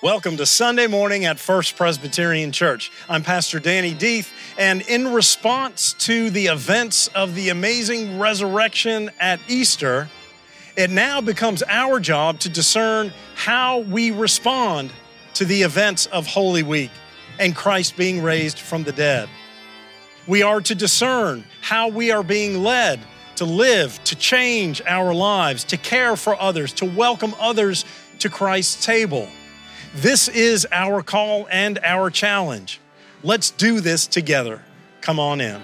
Welcome to Sunday morning at First Presbyterian Church. I'm Pastor Danny Deeth, and in response to the events of the amazing resurrection at Easter, it now becomes our job to discern how we respond to the events of Holy Week and Christ being raised from the dead. We are to discern how we are being led to live, to change our lives, to care for others, to welcome others to Christ's table. This is our call and our challenge. Let's do this together. Come on in.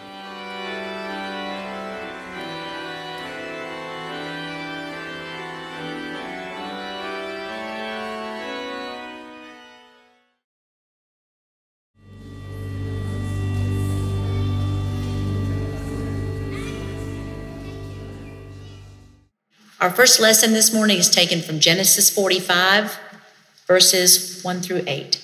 Our first lesson this morning is taken from Genesis 45, verses 1 through 8.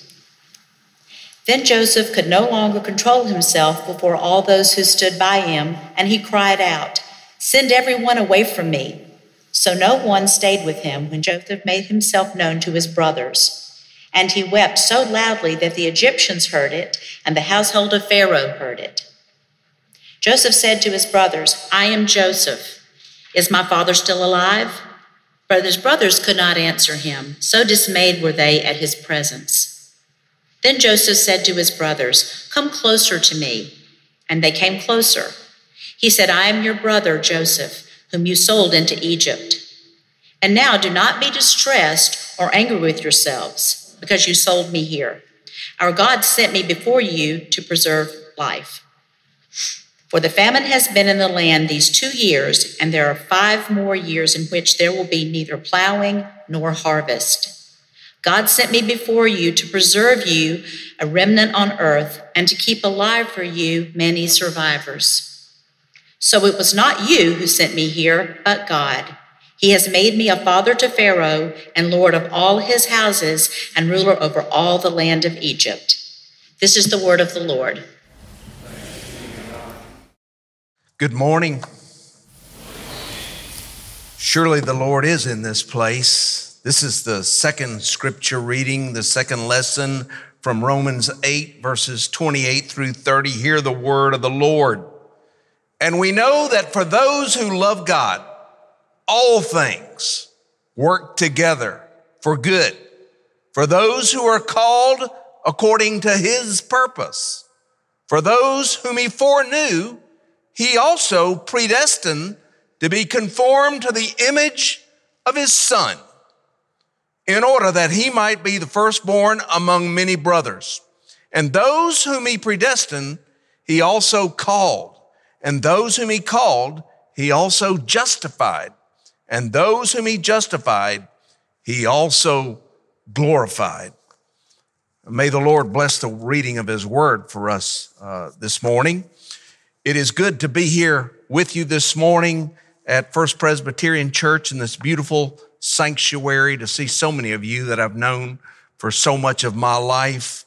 Then Joseph could no longer control himself before all those who stood by him, and he cried out, Send everyone away from me. So no one stayed with him when Joseph made himself known to his brothers. And he wept so loudly that the Egyptians heard it, and the household of Pharaoh heard it. Joseph said to his brothers, I am Joseph. Is my father still alive? But his brothers could not answer him, so dismayed were they at his presence. Then Joseph said to his brothers, Come closer to me. And they came closer. He said, I am your brother Joseph, whom you sold into Egypt. And now do not be distressed or angry with yourselves, because you sold me here. Our God sent me before you to preserve life. For the famine has been in the land these two years, and there are five more years in which there will be neither plowing nor harvest. God sent me before you to preserve you a remnant on earth and to keep alive for you many survivors. So it was not you who sent me here, but God. He has made me a father to Pharaoh and lord of all his houses and ruler over all the land of Egypt. This is the word of the Lord. Good morning. Surely the Lord is in this place. This is the second scripture reading, the second lesson from Romans 8, verses 28 through 30. Hear the word of the Lord. And we know that for those who love God, all things work together for good, for those who are called according to his purpose. For those whom he foreknew, he also predestined to be conformed to the image of his son in order that he might be the firstborn among many brothers. And those whom he predestined, he also called. And those whom he called, he also justified. And those whom he justified, he also glorified. May the Lord bless the reading of his word for us uh, this morning. It is good to be here with you this morning at First Presbyterian Church in this beautiful sanctuary to see so many of you that I've known for so much of my life.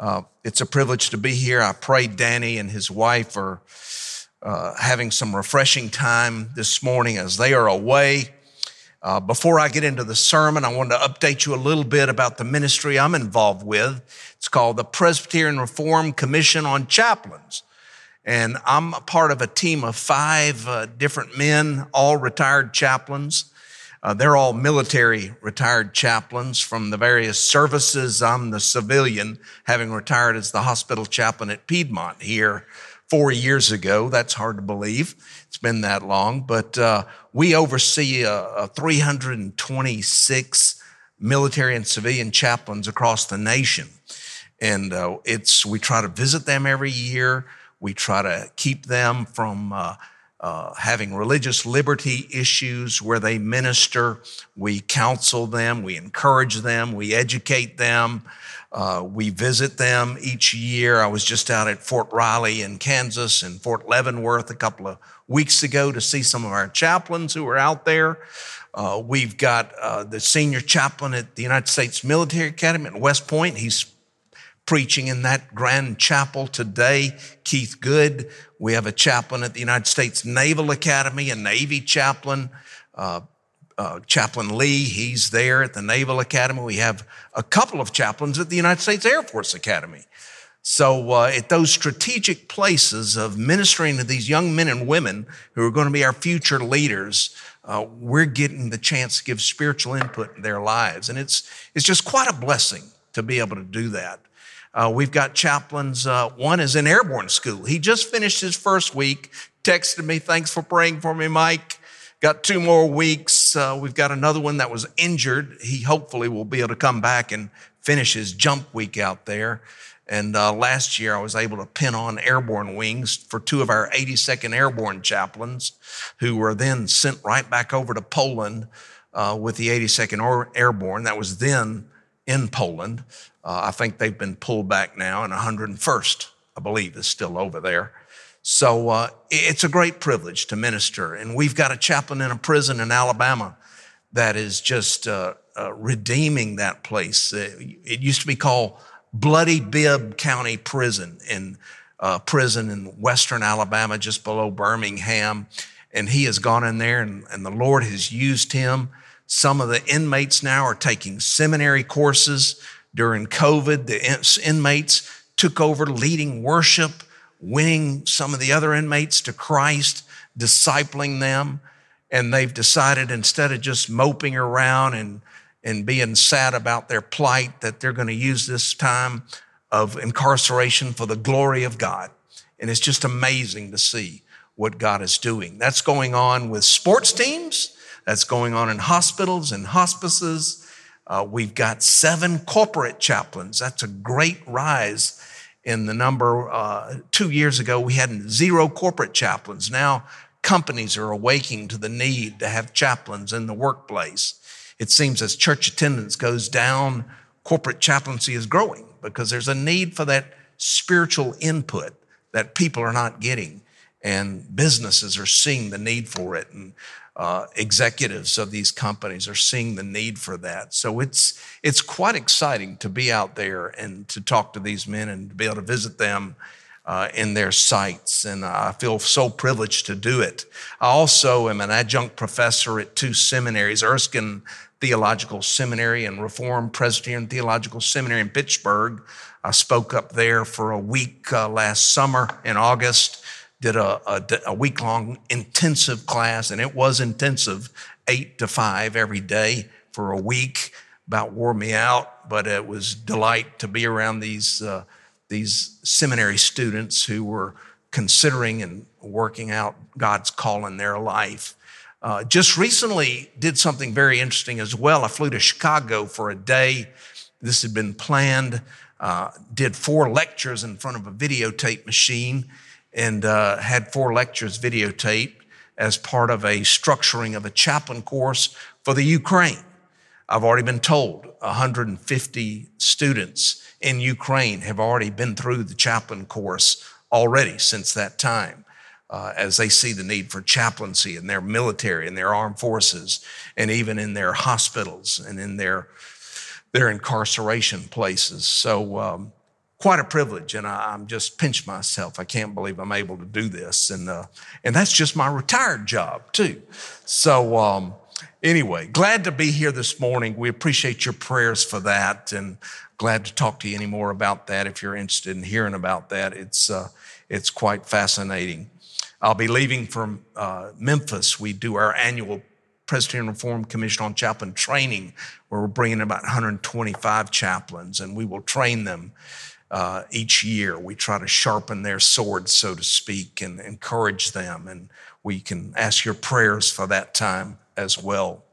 Uh, it's a privilege to be here. I pray Danny and his wife are uh, having some refreshing time this morning as they are away. Uh, before I get into the sermon, I wanted to update you a little bit about the ministry I'm involved with. It's called the Presbyterian Reform Commission on Chaplains. And I'm a part of a team of five uh, different men, all retired chaplains. Uh, they're all military retired chaplains from the various services. I'm the civilian, having retired as the hospital chaplain at Piedmont here four years ago. That's hard to believe. It's been that long, but uh, we oversee uh, 326 military and civilian chaplains across the nation, and uh, it's we try to visit them every year. We try to keep them from uh, uh, having religious liberty issues where they minister. We counsel them, we encourage them, we educate them. Uh, we visit them each year. I was just out at Fort Riley in Kansas and Fort Leavenworth a couple of weeks ago to see some of our chaplains who are out there. Uh, we've got uh, the senior chaplain at the United States Military Academy at West Point. He's preaching in that grand chapel today, Keith Good. We have a chaplain at the United States Naval Academy, a Navy chaplain, uh, uh, Chaplain Lee, he's there at the Naval Academy. We have a couple of chaplains at the United States Air Force Academy. So, uh, at those strategic places of ministering to these young men and women who are going to be our future leaders, uh, we're getting the chance to give spiritual input in their lives. And it's, it's just quite a blessing to be able to do that. Uh, we've got chaplains. Uh, one is in airborne school. He just finished his first week, texted me, thanks for praying for me, Mike. Got two more weeks. Uh, we've got another one that was injured. He hopefully will be able to come back and finish his jump week out there. And uh, last year, I was able to pin on airborne wings for two of our 82nd Airborne chaplains, who were then sent right back over to Poland uh, with the 82nd Airborne. That was then in Poland. Uh, I think they've been pulled back now, and 101st, I believe, is still over there. So uh, it's a great privilege to minister. And we've got a chaplain in a prison in Alabama that is just uh, uh, redeeming that place. it used to be called Bloody Bibb County Prison in uh, prison in western Alabama, just below Birmingham. And he has gone in there and, and the Lord has used him. Some of the inmates now are taking seminary courses. During COVID, the inmates took over leading worship, winning some of the other inmates to Christ, discipling them. And they've decided instead of just moping around and and being sad about their plight that they're going to use this time of incarceration for the glory of God. And it's just amazing to see what God is doing. That's going on with sports teams. That's going on in hospitals and hospices. Uh, we've got seven corporate chaplains. That's a great rise in the number. Uh, two years ago, we had zero corporate chaplains. Now, companies are awaking to the need to have chaplains in the workplace. It seems as church attendance goes down, corporate chaplaincy is growing because there's a need for that spiritual input that people are not getting. And businesses are seeing the need for it. And uh, executives of these companies are seeing the need for that. So it's, it's quite exciting to be out there and to talk to these men and to be able to visit them uh, in their sites. And I feel so privileged to do it. I also am an adjunct professor at two seminaries, Erskine Theological Seminary and Reformed Presbyterian Theological Seminary in Pittsburgh. I spoke up there for a week uh, last summer in August, did a, a, a week long intensive class, and it was intensive, eight to five every day for a week. About wore me out, but it was delight to be around these, uh, these seminary students who were considering and working out God's call in their life. Uh, just recently did something very interesting as well. I flew to Chicago for a day. This had been planned. Uh, did four lectures in front of a videotape machine and uh, had four lectures videotaped as part of a structuring of a chaplain course for the Ukraine. I've already been told 150 students in Ukraine have already been through the chaplain course already since that time uh, as they see the need for chaplaincy in their military, in their armed forces, and even in their hospitals and in their, their incarceration places. So, um, quite a privilege, and I, am just pinch myself. I can't believe I'm able to do this, and uh, and that's just my retired job too. So. Um, anyway, glad to be here this morning. We appreciate your prayers for that, and glad to talk to you any more about that if you're interested in hearing about that. It's uh, it's quite fascinating. I'll be leaving from uh, Memphis. We do our annual Presbyterian Reform Commission on Chaplain training, where we're bringing about 125 chaplains, and we will train them uh, each year. We try to sharpen their swords, so to speak, and encourage them. And we can ask your prayers for that time as well.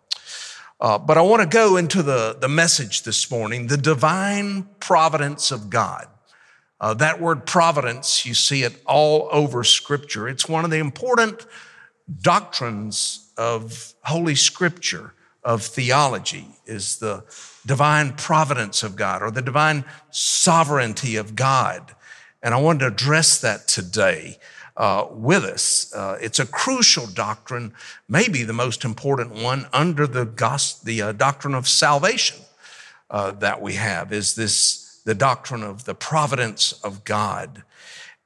Uh, but I want to go into the, the message this morning the divine providence of God. Uh, that word providence, you see it all over Scripture. It's one of the important doctrines of Holy Scripture, of theology, is the divine providence of God or the divine sovereignty of God. And I wanted to address that today uh, with us. Uh, it's a crucial doctrine, maybe the most important one under the, gospel, the uh, doctrine of salvation uh, that we have, is this the doctrine of the providence of God.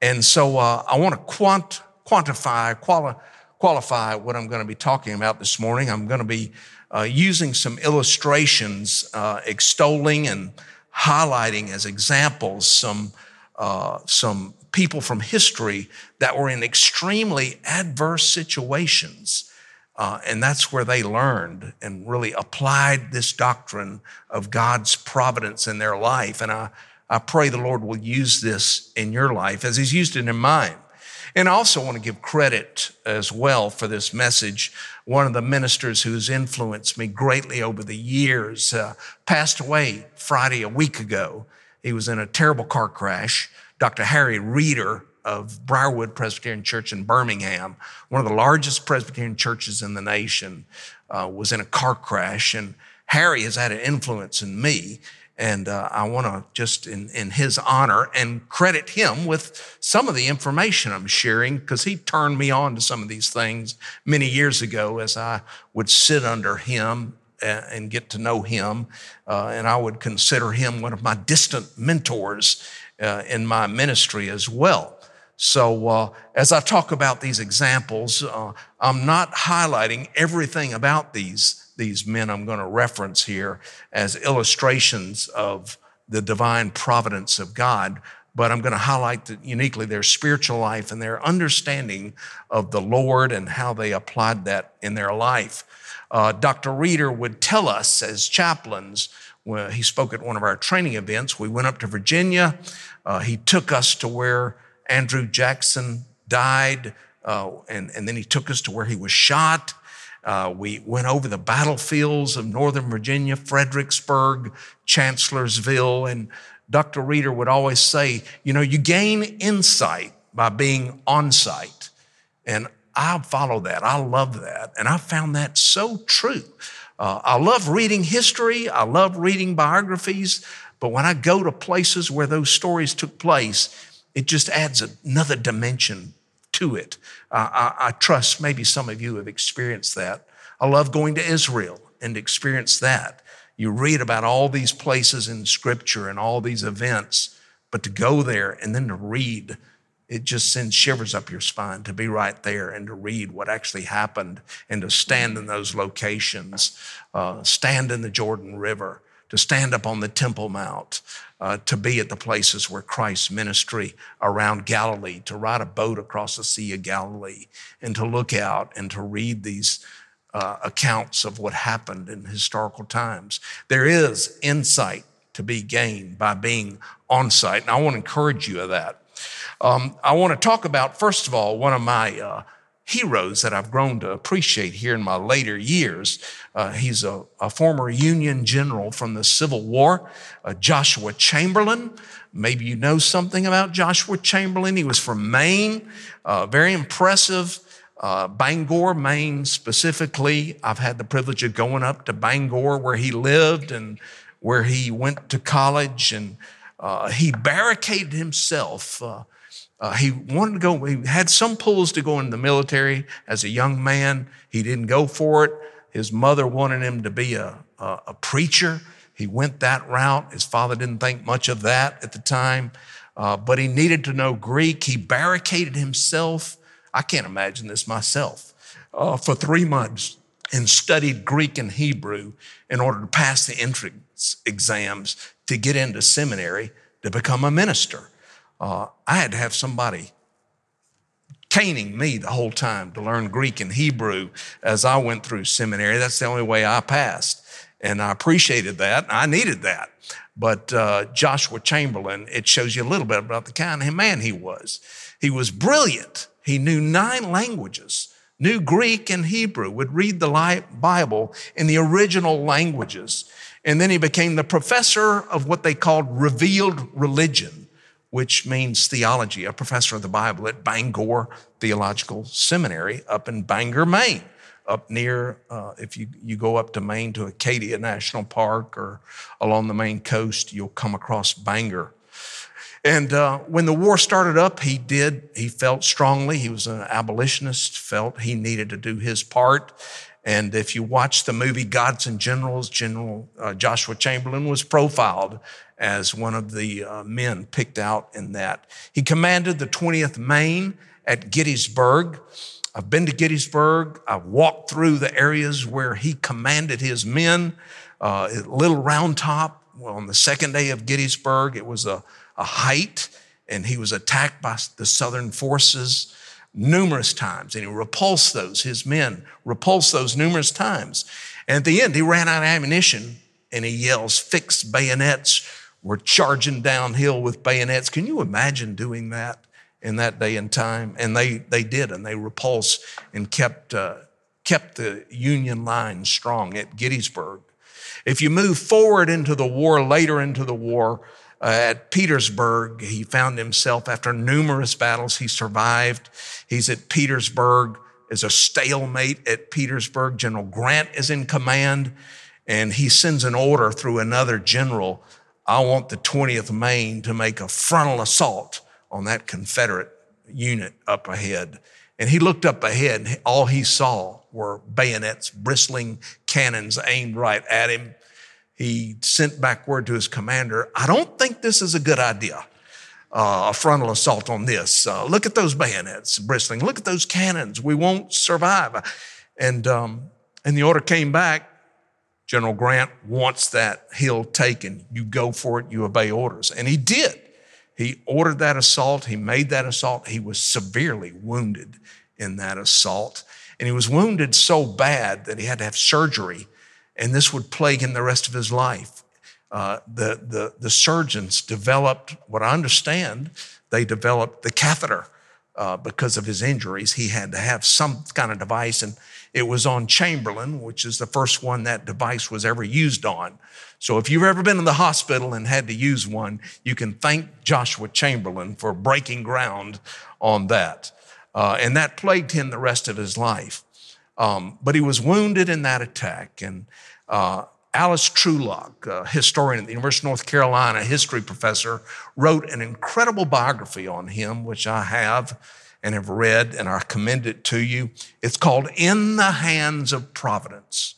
And so uh, I want to quant- quantify, quali- qualify what I'm going to be talking about this morning. I'm going to be uh, using some illustrations, uh, extolling and highlighting as examples some, uh, some people from history that were in extremely adverse situations. Uh, and that's where they learned and really applied this doctrine of God's providence in their life. And I, I pray the Lord will use this in your life as He's used it in mine. And I also want to give credit as well for this message. One of the ministers who's influenced me greatly over the years uh, passed away Friday a week ago. He was in a terrible car crash. Dr. Harry Reeder of Briarwood Presbyterian Church in Birmingham, one of the largest Presbyterian churches in the nation, uh, was in a car crash. And Harry has had an influence in me. And uh, I want to just, in, in his honor, and credit him with some of the information I'm sharing because he turned me on to some of these things many years ago as I would sit under him and, and get to know him. Uh, and I would consider him one of my distant mentors uh, in my ministry as well. So, uh, as I talk about these examples, uh, I'm not highlighting everything about these these men I'm going to reference here as illustrations of the divine providence of God, but I'm going to highlight the, uniquely their spiritual life and their understanding of the Lord and how they applied that in their life. Uh, Dr. Reeder would tell us as chaplains, when he spoke at one of our training events, we went up to Virginia. Uh, he took us to where Andrew Jackson died, uh, and, and then he took us to where he was shot. Uh, we went over the battlefields of Northern Virginia, Fredericksburg, Chancellorsville, and Dr. Reeder would always say, you know, you gain insight by being on site. And I follow that. I love that. And I found that so true. Uh, I love reading history. I love reading biographies. But when I go to places where those stories took place, it just adds another dimension to it. Uh, I, I trust maybe some of you have experienced that. I love going to Israel and experience that. You read about all these places in scripture and all these events, but to go there and then to read, it just sends shivers up your spine to be right there and to read what actually happened and to stand in those locations, uh, stand in the Jordan River, to stand up on the Temple Mount, uh, to be at the places where Christ's ministry around Galilee, to ride a boat across the Sea of Galilee, and to look out and to read these uh, accounts of what happened in historical times. There is insight to be gained by being on site, and I want to encourage you of that. Um, I want to talk about, first of all, one of my uh, heroes that I've grown to appreciate here in my later years. Uh, he's a, a, former Union general from the Civil War, uh, Joshua Chamberlain. Maybe you know something about Joshua Chamberlain. He was from Maine, uh, very impressive. Uh, Bangor, Maine specifically. I've had the privilege of going up to Bangor where he lived and where he went to college, and uh, he barricaded himself uh, he wanted to go, he had some pulls to go into the military as a young man. He didn't go for it. His mother wanted him to be a, a, a preacher. He went that route. His father didn't think much of that at the time, uh, but he needed to know Greek. He barricaded himself. I can't imagine this myself uh, for three months and studied Greek and Hebrew in order to pass the entrance exams to get into seminary to become a minister uh, I had to have somebody caning me the whole time to learn Greek and Hebrew as I went through seminary. That's the only way I passed. And I appreciated that. I needed that. But uh, Joshua Chamberlain, it shows you a little bit about the kind of man he was. He was brilliant. He knew nine languages, knew Greek and Hebrew, would read the Bible in the original languages. And then he became the professor of what they called revealed religion which means theology, a professor of the Bible at Bangor Theological Seminary up in Bangor, Maine. Up near, uh, if you, you go up to Maine to Acadia National Park or along the Maine coast, you'll come across Bangor. And uh, when the war started up, he did, he felt strongly, he was an abolitionist, felt he needed to do his part. And if you watch the movie Gods and Generals, General uh, Joshua Chamberlain was profiled as one of the uh, men picked out in that. He commanded the 20th Maine at Gettysburg. I've been to Gettysburg. I've walked through the areas where he commanded his men. Uh, Little Round Top, well, on the second day of Gettysburg, it was a, a height, and he was attacked by the Southern forces numerous times, and he repulsed those. His men repulsed those numerous times. And at the end, he ran out of ammunition, and he yells, Fix bayonets. We're charging downhill with bayonets. Can you imagine doing that? in that day and time, and they they did, and they repulsed and kept uh, kept the Union line strong at Gettysburg. If you move forward into the war, later into the war, uh, at Petersburg, he found himself after numerous battles. He survived. He's at Petersburg. Is a stalemate at Petersburg. General Grant is in command, and he sends an order through another general. I want the 20th Maine to make a frontal assault on that Confederate unit up ahead. And he looked up ahead, and all he saw were bayonets, bristling cannons aimed right at him. He sent back word to his commander I don't think this is a good idea. Uh, a frontal assault on this. Uh, look at those bayonets bristling. Look at those cannons. We won't survive. And, um, and the order came back. General Grant wants that hill taken. You go for it. You obey orders. And he did. He ordered that assault. He made that assault. He was severely wounded in that assault. And he was wounded so bad that he had to have surgery, and this would plague him the rest of his life. Uh, the, the, the surgeons developed, what I understand, they developed the catheter uh, because of his injuries. He had to have some kind of device, and it was on Chamberlain, which is the first one that device was ever used on. So if you've ever been in the hospital and had to use one, you can thank Joshua Chamberlain for breaking ground on that. Uh, and that plagued him the rest of his life. Um, but he was wounded in that attack. And uh, Alice Trulock, a historian at the University of North Carolina, history professor, wrote an incredible biography on him, which I have and have read, and I commend it to you. It's called In the Hands of Providence.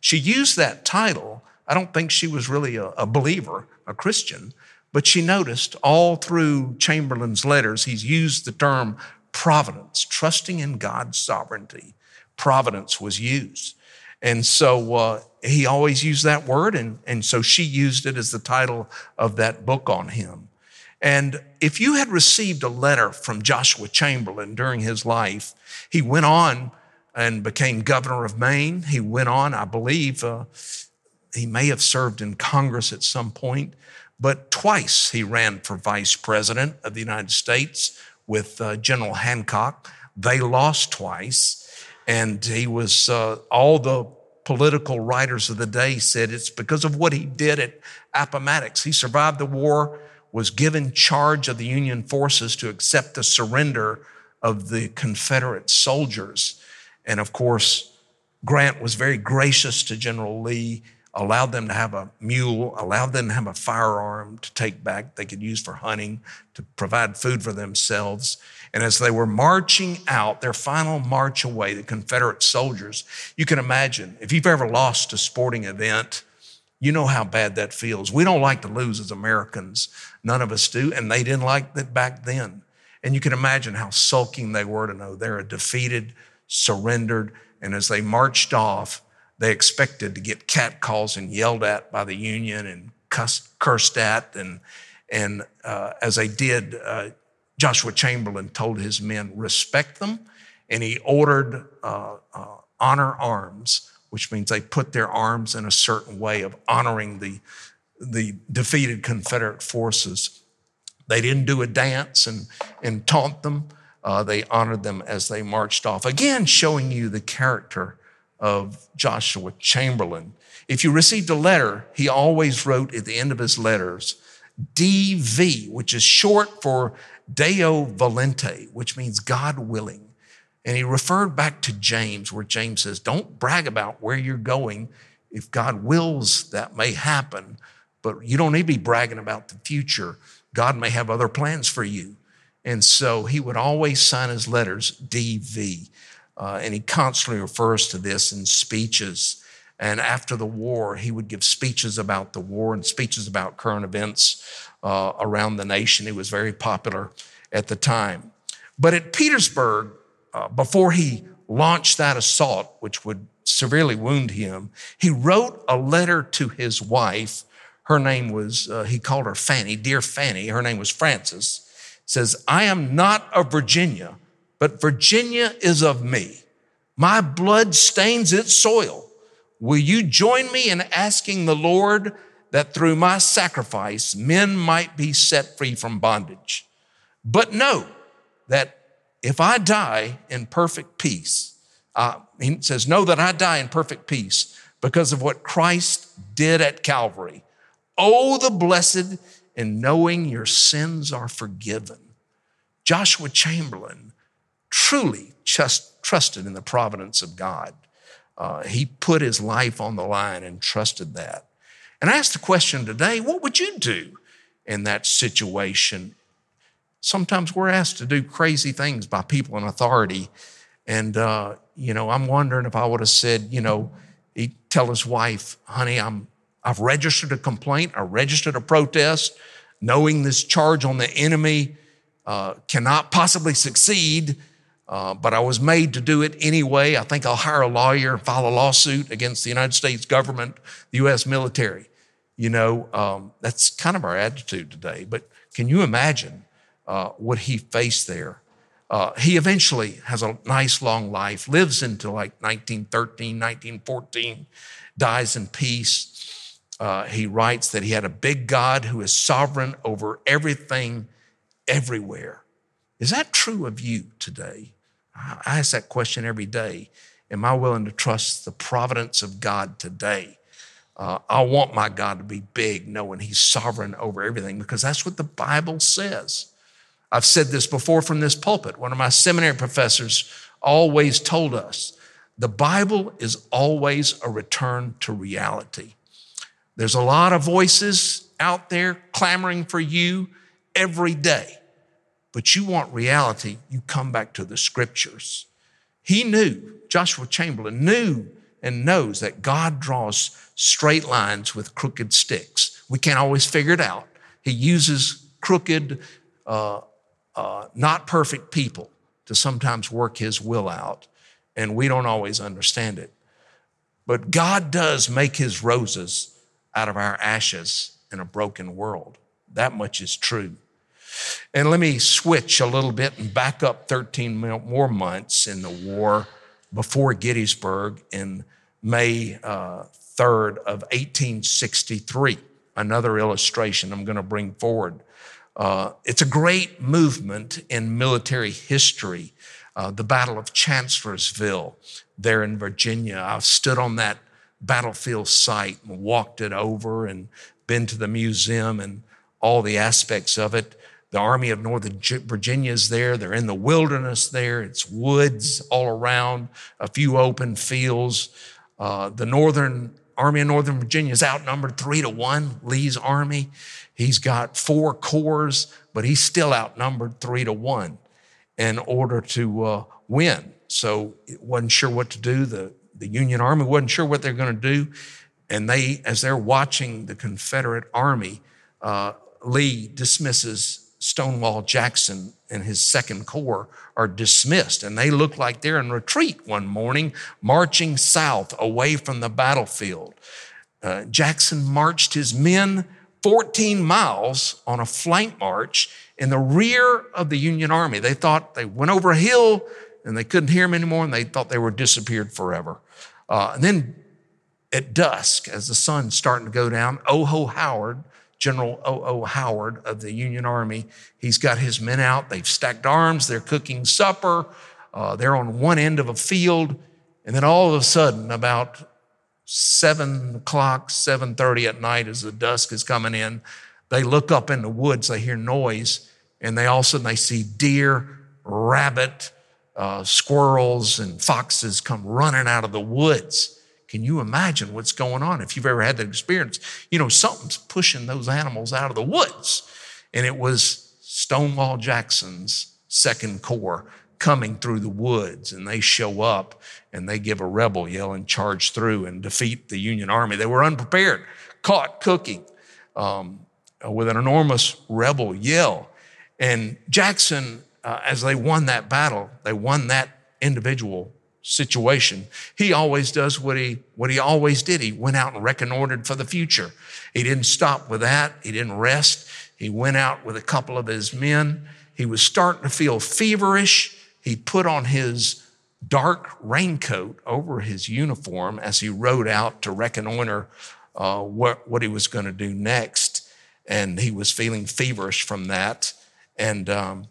She used that title I don't think she was really a, a believer, a Christian, but she noticed all through Chamberlain's letters, he's used the term providence, trusting in God's sovereignty. Providence was used. And so uh, he always used that word, and, and so she used it as the title of that book on him. And if you had received a letter from Joshua Chamberlain during his life, he went on and became governor of Maine. He went on, I believe, uh, he may have served in Congress at some point, but twice he ran for vice president of the United States with uh, General Hancock. They lost twice, and he was, uh, all the political writers of the day said it's because of what he did at Appomattox. He survived the war, was given charge of the Union forces to accept the surrender of the Confederate soldiers. And of course, Grant was very gracious to General Lee allowed them to have a mule, allowed them to have a firearm to take back they could use for hunting, to provide food for themselves. And as they were marching out, their final march away, the Confederate soldiers, you can imagine if you've ever lost a sporting event, you know how bad that feels. We don't like to lose as Americans. None of us do. And they didn't like that back then. And you can imagine how sulking they were to know they're defeated, surrendered. And as they marched off, they expected to get catcalls and yelled at by the union and cussed, cursed at. And, and uh, as they did, uh, Joshua Chamberlain told his men, respect them. And he ordered uh, uh, honor arms, which means they put their arms in a certain way of honoring the, the defeated Confederate forces. They didn't do a dance and, and taunt them. Uh, they honored them as they marched off. Again, showing you the character of Joshua Chamberlain. If you received a letter, he always wrote at the end of his letters, DV, which is short for Deo Volente, which means God willing. And he referred back to James, where James says, Don't brag about where you're going. If God wills, that may happen, but you don't need to be bragging about the future. God may have other plans for you. And so he would always sign his letters DV. Uh, and he constantly refers to this in speeches. And after the war, he would give speeches about the war and speeches about current events uh, around the nation. He was very popular at the time. But at Petersburg, uh, before he launched that assault, which would severely wound him, he wrote a letter to his wife. Her name was, uh, he called her Fanny, dear Fanny. Her name was Frances. Says, I am not of Virginia, but Virginia is of me. My blood stains its soil. Will you join me in asking the Lord that through my sacrifice men might be set free from bondage? But know that if I die in perfect peace, uh, he says, Know that I die in perfect peace because of what Christ did at Calvary. Oh, the blessed in knowing your sins are forgiven. Joshua Chamberlain truly just trusted in the providence of God. Uh, he put his life on the line and trusted that. And I asked the question today what would you do in that situation? Sometimes we're asked to do crazy things by people in authority. And, uh, you know, I'm wondering if I would have said, you know, he'd tell his wife, honey, I'm, I've registered a complaint, I registered a protest, knowing this charge on the enemy uh, cannot possibly succeed. Uh, but I was made to do it anyway. I think I'll hire a lawyer and file a lawsuit against the United States government, the U.S. military. You know, um, that's kind of our attitude today. But can you imagine uh, what he faced there? Uh, he eventually has a nice long life, lives into like 1913, 1914, dies in peace. Uh, he writes that he had a big God who is sovereign over everything, everywhere. Is that true of you today? I ask that question every day. Am I willing to trust the providence of God today? Uh, I want my God to be big, knowing He's sovereign over everything, because that's what the Bible says. I've said this before from this pulpit. One of my seminary professors always told us the Bible is always a return to reality. There's a lot of voices out there clamoring for you every day but you want reality, you come back to the scriptures. He knew, Joshua Chamberlain knew and knows that God draws straight lines with crooked sticks. We can't always figure it out. He uses crooked, uh, uh, not perfect people to sometimes work his will out, and we don't always understand it. But God does make his roses out of our ashes in a broken world. That much is true. And let me switch a little bit and back up 13 more months in the war before Gettysburg in May uh, 3rd of 1863. Another illustration I'm going to bring forward. Uh, it's a great movement in military history. Uh, the Battle of Chancellorsville there in Virginia. I've stood on that battlefield site and walked it over and been to the museum and all the aspects of it. The Army of Northern Virginia is there. They're in the wilderness there. It's woods all around, a few open fields. Uh, the Northern Army of Northern Virginia is outnumbered three to one, Lee's army. He's got four corps, but he's still outnumbered three to one in order to uh, win. So it wasn't sure what to do. The, the Union Army wasn't sure what they're going to do. And they, as they're watching the Confederate Army, uh, Lee dismisses Stonewall Jackson and his second corps are dismissed, and they look like they're in retreat one morning, marching south away from the battlefield. Uh, Jackson marched his men 14 miles on a flank march in the rear of the Union Army. They thought they went over a hill and they couldn't hear him anymore, and they thought they were disappeared forever. Uh, and then at dusk, as the sun's starting to go down, O.O. Howard General O.O. Howard of the Union Army. He's got his men out. They've stacked arms. They're cooking supper. Uh, they're on one end of a field. And then all of a sudden, about seven o'clock, 7.30 at night as the dusk is coming in, they look up in the woods. They hear noise. And they all of a sudden they see deer, rabbit, uh, squirrels, and foxes come running out of the woods. Can you imagine what's going on if you've ever had that experience? You know, something's pushing those animals out of the woods. And it was Stonewall Jackson's second corps coming through the woods, and they show up and they give a rebel yell and charge through and defeat the Union Army. They were unprepared, caught cooking um, with an enormous rebel yell. And Jackson, uh, as they won that battle, they won that individual situation. He always does what he, what he always did. He went out and reconnoitered for the future. He didn't stop with that. He didn't rest. He went out with a couple of his men. He was starting to feel feverish. He put on his dark raincoat over his uniform as he rode out to reconnoiter uh, what, what he was going to do next. And he was feeling feverish from that. And, um,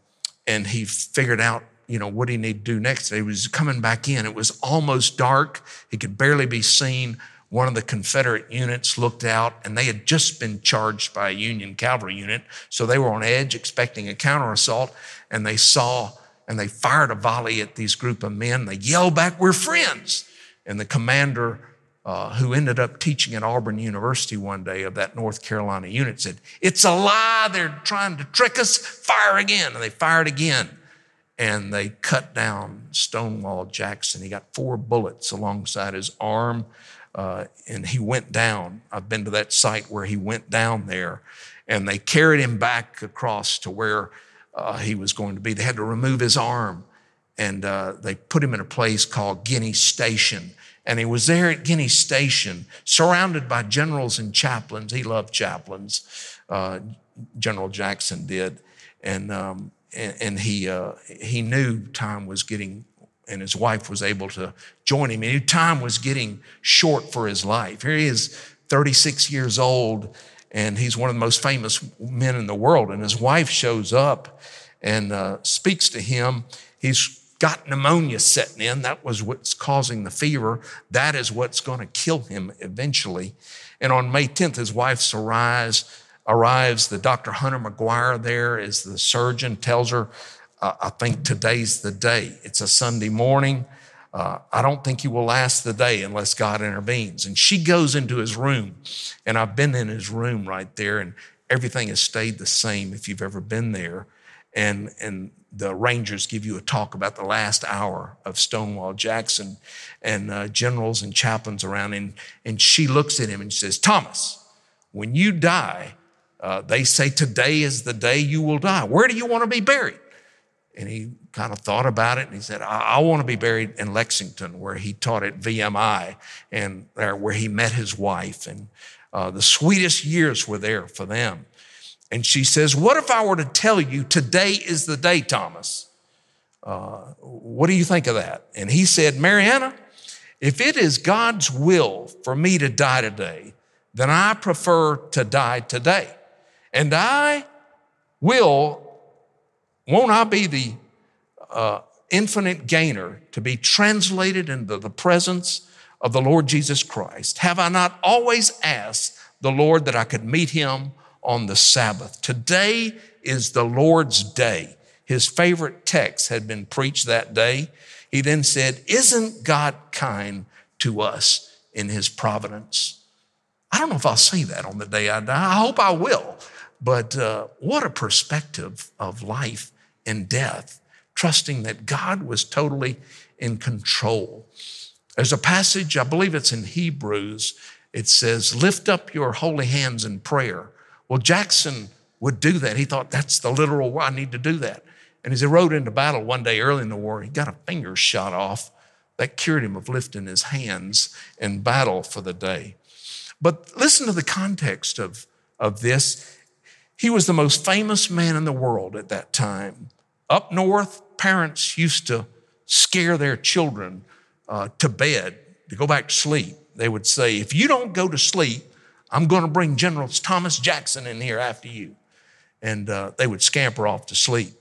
and he figured out, you know, what he needed to do next. He was coming back in. It was almost dark. He could barely be seen. One of the Confederate units looked out and they had just been charged by a Union cavalry unit. So they were on edge expecting a counterassault and they saw and they fired a volley at these group of men. They yelled back, We're friends. And the commander, uh, who ended up teaching at Auburn University one day of that North Carolina unit, said, It's a lie. They're trying to trick us. Fire again. And they fired again. And they cut down Stonewall Jackson. He got four bullets alongside his arm. Uh, and he went down. I've been to that site where he went down there. And they carried him back across to where uh, he was going to be. They had to remove his arm and uh, they put him in a place called Guinea Station. And he was there at Guinea Station, surrounded by generals and chaplains. He loved chaplains, uh, General Jackson did. And, um, and, and, he, uh, he knew time was getting, and his wife was able to join him. He knew time was getting short for his life. Here he is, 36 years old, and he's one of the most famous men in the world. And his wife shows up and uh, speaks to him. He's got pneumonia setting in. That was what's causing the fever. That is what's going to kill him eventually. And on May 10th, his wife arrives. Arrives. The Dr. Hunter McGuire there is the surgeon. Tells her, uh, "I think today's the day. It's a Sunday morning." Uh, I don't think he will last the day unless God intervenes. And she goes into his room, and I've been in his room right there, and everything has stayed the same if you've ever been there. And, and the Rangers give you a talk about the last hour of Stonewall Jackson and uh, generals and chaplains around. And, and she looks at him and says, Thomas, when you die, uh, they say today is the day you will die. Where do you want to be buried? And he kind of thought about it and he said, I, I want to be buried in Lexington, where he taught at VMI and there where he met his wife. And uh, the sweetest years were there for them. And she says, What if I were to tell you today is the day, Thomas? Uh, what do you think of that? And he said, Mariana, if it is God's will for me to die today, then I prefer to die today. And I will won't I be the uh, infinite gainer to be translated into the presence of the Lord Jesus Christ? Have I not always asked the Lord that I could meet him on the Sabbath? Today is the Lord's day. His favorite text had been preached that day. He then said, Isn't God kind to us in his providence? I don't know if I'll say that on the day I die. I hope I will. But uh, what a perspective of life and death, trusting that God was totally in control. There's a passage, I believe it's in Hebrews, it says, Lift up your holy hands in prayer. Well, Jackson would do that. He thought, That's the literal I need to do that. And as he rode into battle one day early in the war, he got a finger shot off. That cured him of lifting his hands in battle for the day. But listen to the context of, of this. He was the most famous man in the world at that time. Up north, parents used to scare their children uh, to bed to go back to sleep. They would say, If you don't go to sleep, I'm going to bring General Thomas Jackson in here after you. And uh, they would scamper off to sleep.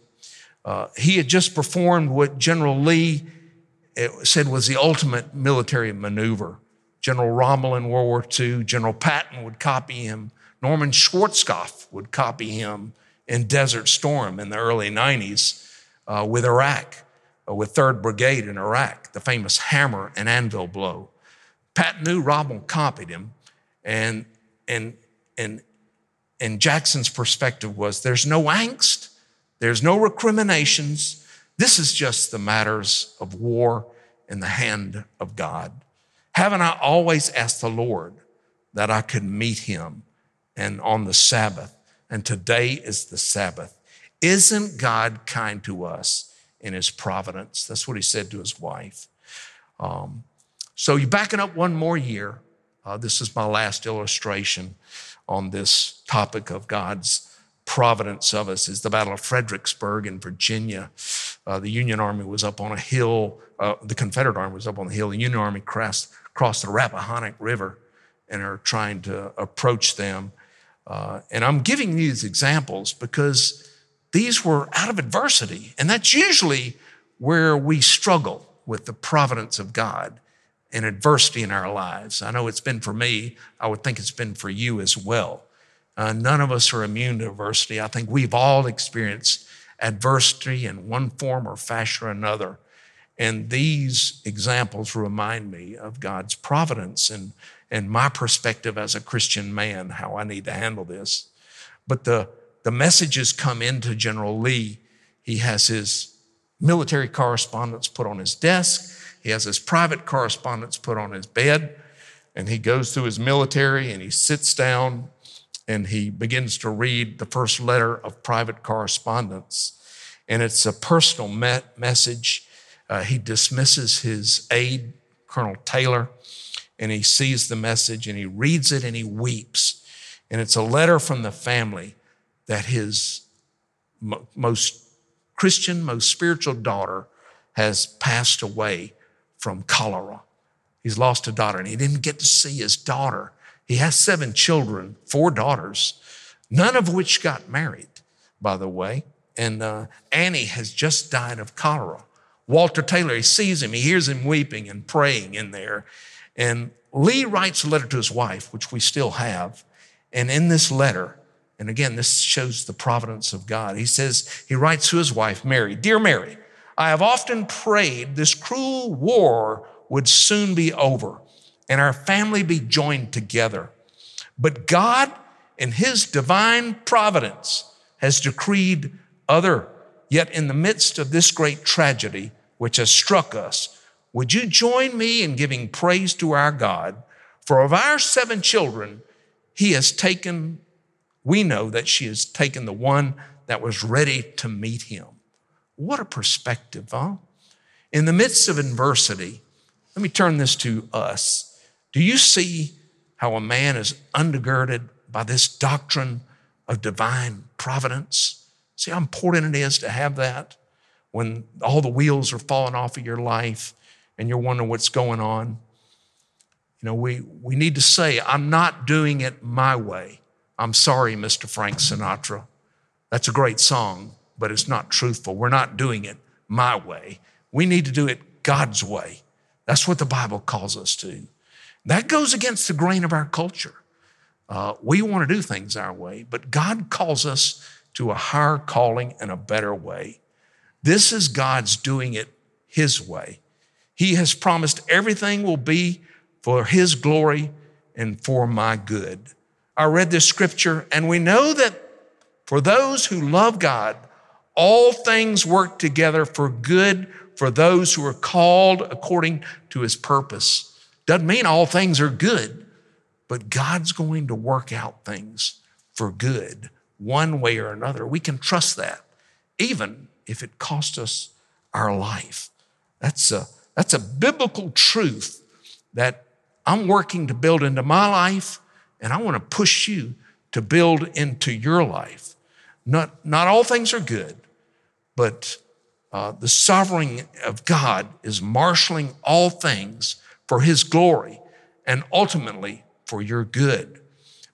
Uh, he had just performed what General Lee uh, said was the ultimate military maneuver. General Rommel in World War II, General Patton would copy him, Norman Schwarzkopf would copy him in Desert Storm in the early 90s uh, with Iraq, uh, with 3rd Brigade in Iraq, the famous hammer and anvil blow. Patton Rommel copied him, and, and, and, and Jackson's perspective was there's no angst, there's no recriminations. This is just the matters of war in the hand of God. Haven't I always asked the Lord that I could meet him and on the Sabbath and today is the Sabbath. Isn't God kind to us in his providence. That's what he said to his wife. Um, so you're backing up one more year. Uh, this is my last illustration on this topic of God's providence of us is the Battle of Fredericksburg in Virginia. Uh, the Union Army was up on a hill. Uh, the Confederate Army was up on the hill. The Union Army crossed, crossed the Rappahannock River and are trying to approach them. Uh, and I'm giving these examples because these were out of adversity. And that's usually where we struggle with the providence of God and adversity in our lives. I know it's been for me. I would think it's been for you as well. Uh, none of us are immune to adversity. I think we've all experienced adversity in one form or fashion or another. And these examples remind me of God's providence and, and my perspective as a Christian man, how I need to handle this. But the, the messages come into General Lee. He has his military correspondence put on his desk. He has his private correspondence put on his bed. And he goes through his military and he sits down and he begins to read the first letter of private correspondence. And it's a personal me- message. Uh, he dismisses his aide, Colonel Taylor, and he sees the message and he reads it and he weeps. And it's a letter from the family that his most Christian, most spiritual daughter has passed away from cholera. He's lost a daughter and he didn't get to see his daughter he has seven children, four daughters, none of which got married, by the way. And uh, Annie has just died of cholera. Walter Taylor, he sees him, he hears him weeping and praying in there. And Lee writes a letter to his wife, which we still have. And in this letter, and again, this shows the providence of God. He says, he writes to his wife, Mary, Dear Mary, I have often prayed this cruel war would soon be over and our family be joined together. But God, in His divine providence, has decreed other. Yet, in the midst of this great tragedy which has struck us, would you join me in giving praise to our God? For of our seven children, He has taken, we know that she has taken the one that was ready to meet Him. What a perspective, huh? In the midst of adversity, let me turn this to us. Do you see how a man is undergirded by this doctrine of divine providence? See how important it is to have that when all the wheels are falling off of your life and you're wondering what's going on. You know, we, we need to say, I'm not doing it my way. I'm sorry, Mr. Frank Sinatra. That's a great song, but it's not truthful. We're not doing it my way. We need to do it God's way. That's what the Bible calls us to. That goes against the grain of our culture. Uh, we want to do things our way, but God calls us to a higher calling and a better way. This is God's doing it His way. He has promised everything will be for His glory and for my good. I read this scripture, and we know that for those who love God, all things work together for good for those who are called according to His purpose. Doesn't mean all things are good, but God's going to work out things for good one way or another. We can trust that, even if it costs us our life. That's a, that's a biblical truth that I'm working to build into my life, and I want to push you to build into your life. Not, not all things are good, but uh, the sovereign of God is marshaling all things for his glory and ultimately for your good.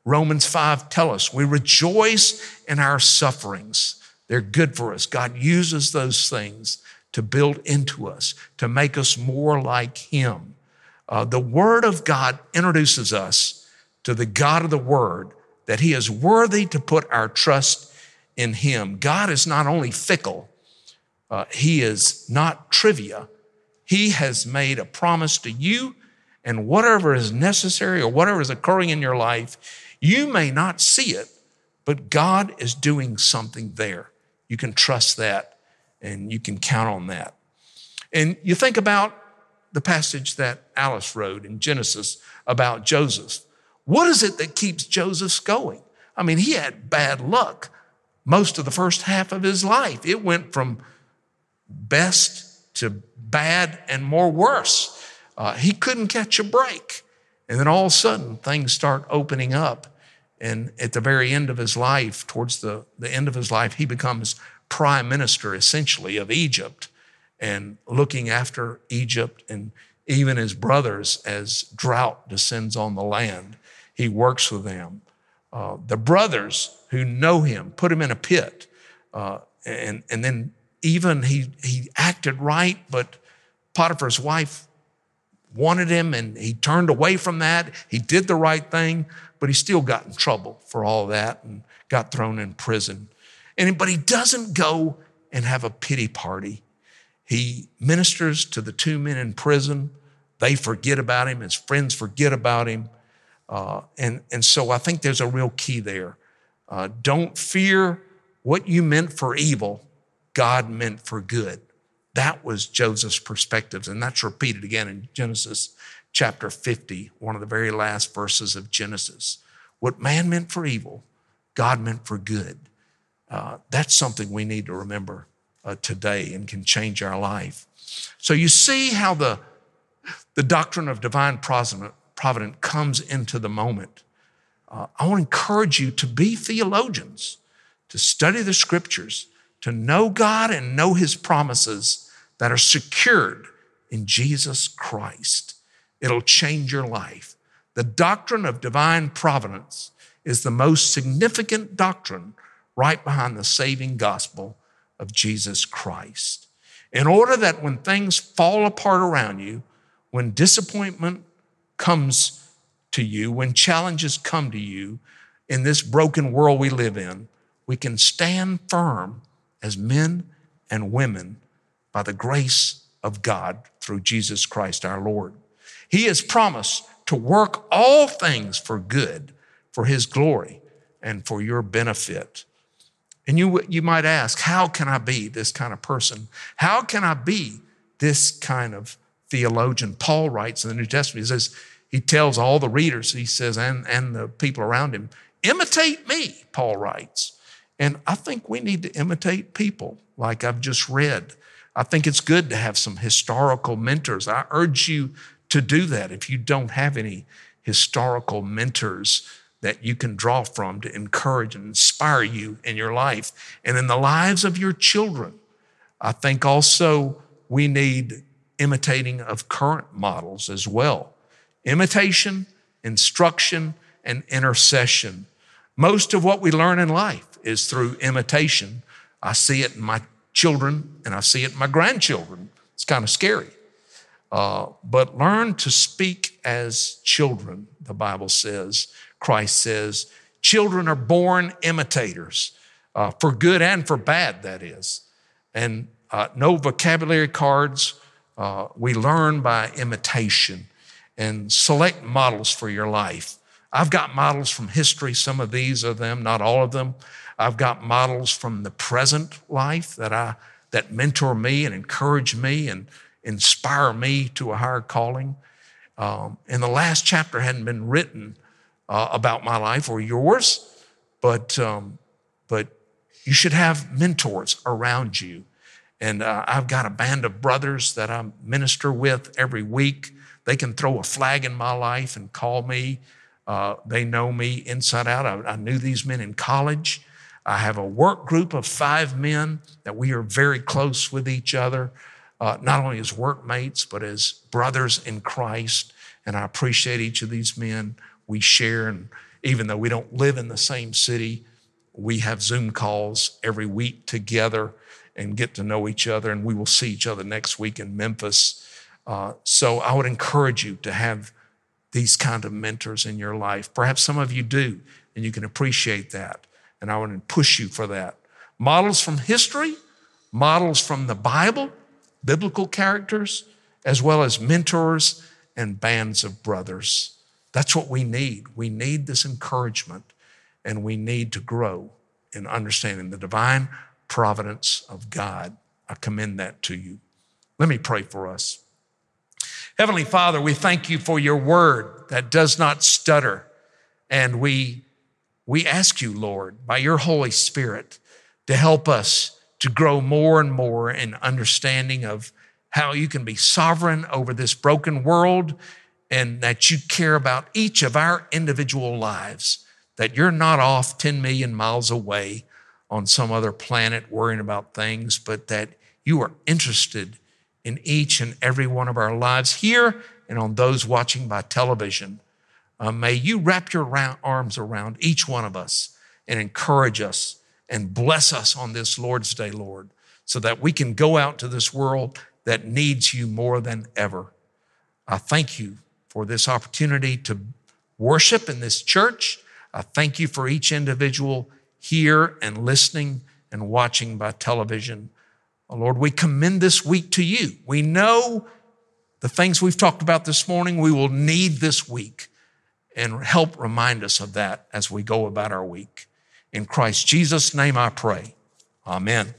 Romans 5 tell us we rejoice in our sufferings. They're good for us. God uses those things to build into us, to make us more like him. Uh, the word of God introduces us to the God of the word, that he is worthy to put our trust in him. God is not only fickle, uh, he is not trivia, he has made a promise to you, and whatever is necessary or whatever is occurring in your life, you may not see it, but God is doing something there. You can trust that and you can count on that. And you think about the passage that Alice wrote in Genesis about Joseph. What is it that keeps Joseph going? I mean, he had bad luck most of the first half of his life. It went from best to bad and more worse. Uh, he couldn't catch a break. And then all of a sudden, things start opening up. And at the very end of his life, towards the, the end of his life, he becomes prime minister essentially of Egypt and looking after Egypt and even his brothers as drought descends on the land. He works with them. Uh, the brothers who know him put him in a pit. Uh, and, and then even he, he acted right, but Potiphar's wife wanted him and he turned away from that. He did the right thing, but he still got in trouble for all that and got thrown in prison. And, but he doesn't go and have a pity party. He ministers to the two men in prison. They forget about him. His friends forget about him. Uh, and, and so I think there's a real key there. Uh, don't fear what you meant for evil, God meant for good. That was Joseph's perspectives, and that's repeated again in Genesis chapter 50, one of the very last verses of Genesis. What man meant for evil, God meant for good. Uh, that's something we need to remember uh, today and can change our life. So you see how the, the doctrine of divine providence comes into the moment. Uh, I want to encourage you to be theologians, to study the scriptures, to know God and know his promises that are secured in Jesus Christ. It'll change your life. The doctrine of divine providence is the most significant doctrine right behind the saving gospel of Jesus Christ. In order that when things fall apart around you, when disappointment comes to you, when challenges come to you in this broken world we live in, we can stand firm as men and women by the grace of God through Jesus Christ our Lord. He has promised to work all things for good, for His glory, and for your benefit. And you, you might ask, how can I be this kind of person? How can I be this kind of theologian? Paul writes in the New Testament, he says, he tells all the readers, he says, and, and the people around him, imitate me, Paul writes. And I think we need to imitate people like I've just read. I think it's good to have some historical mentors. I urge you to do that if you don't have any historical mentors that you can draw from to encourage and inspire you in your life and in the lives of your children. I think also we need imitating of current models as well. Imitation, instruction, and intercession. Most of what we learn in life is through imitation. I see it in my children and I see it in my grandchildren. It's kind of scary. Uh, but learn to speak as children, the Bible says. Christ says, children are born imitators, uh, for good and for bad, that is. And uh, no vocabulary cards. Uh, we learn by imitation and select models for your life. I've got models from history. Some of these are them, not all of them. I've got models from the present life that I that mentor me and encourage me and inspire me to a higher calling. Um, and the last chapter hadn't been written uh, about my life or yours, but um, but you should have mentors around you. And uh, I've got a band of brothers that I minister with every week. They can throw a flag in my life and call me. Uh, they know me inside out. I, I knew these men in college. I have a work group of five men that we are very close with each other, uh, not only as workmates, but as brothers in Christ. And I appreciate each of these men. We share, and even though we don't live in the same city, we have Zoom calls every week together and get to know each other. And we will see each other next week in Memphis. Uh, so I would encourage you to have these kind of mentors in your life. Perhaps some of you do, and you can appreciate that. And I want to push you for that. Models from history, models from the Bible, biblical characters, as well as mentors and bands of brothers. That's what we need. We need this encouragement and we need to grow in understanding the divine providence of God. I commend that to you. Let me pray for us. Heavenly Father, we thank you for your word that does not stutter. And we we ask you, Lord, by your Holy Spirit, to help us to grow more and more in understanding of how you can be sovereign over this broken world and that you care about each of our individual lives, that you're not off 10 million miles away on some other planet worrying about things, but that you are interested in each and every one of our lives here and on those watching by television. Uh, may you wrap your arms around each one of us and encourage us and bless us on this Lord's Day, Lord, so that we can go out to this world that needs you more than ever. I thank you for this opportunity to worship in this church. I thank you for each individual here and listening and watching by television. Oh, Lord, we commend this week to you. We know the things we've talked about this morning, we will need this week and help remind us of that as we go about our week. In Christ Jesus' name I pray. Amen.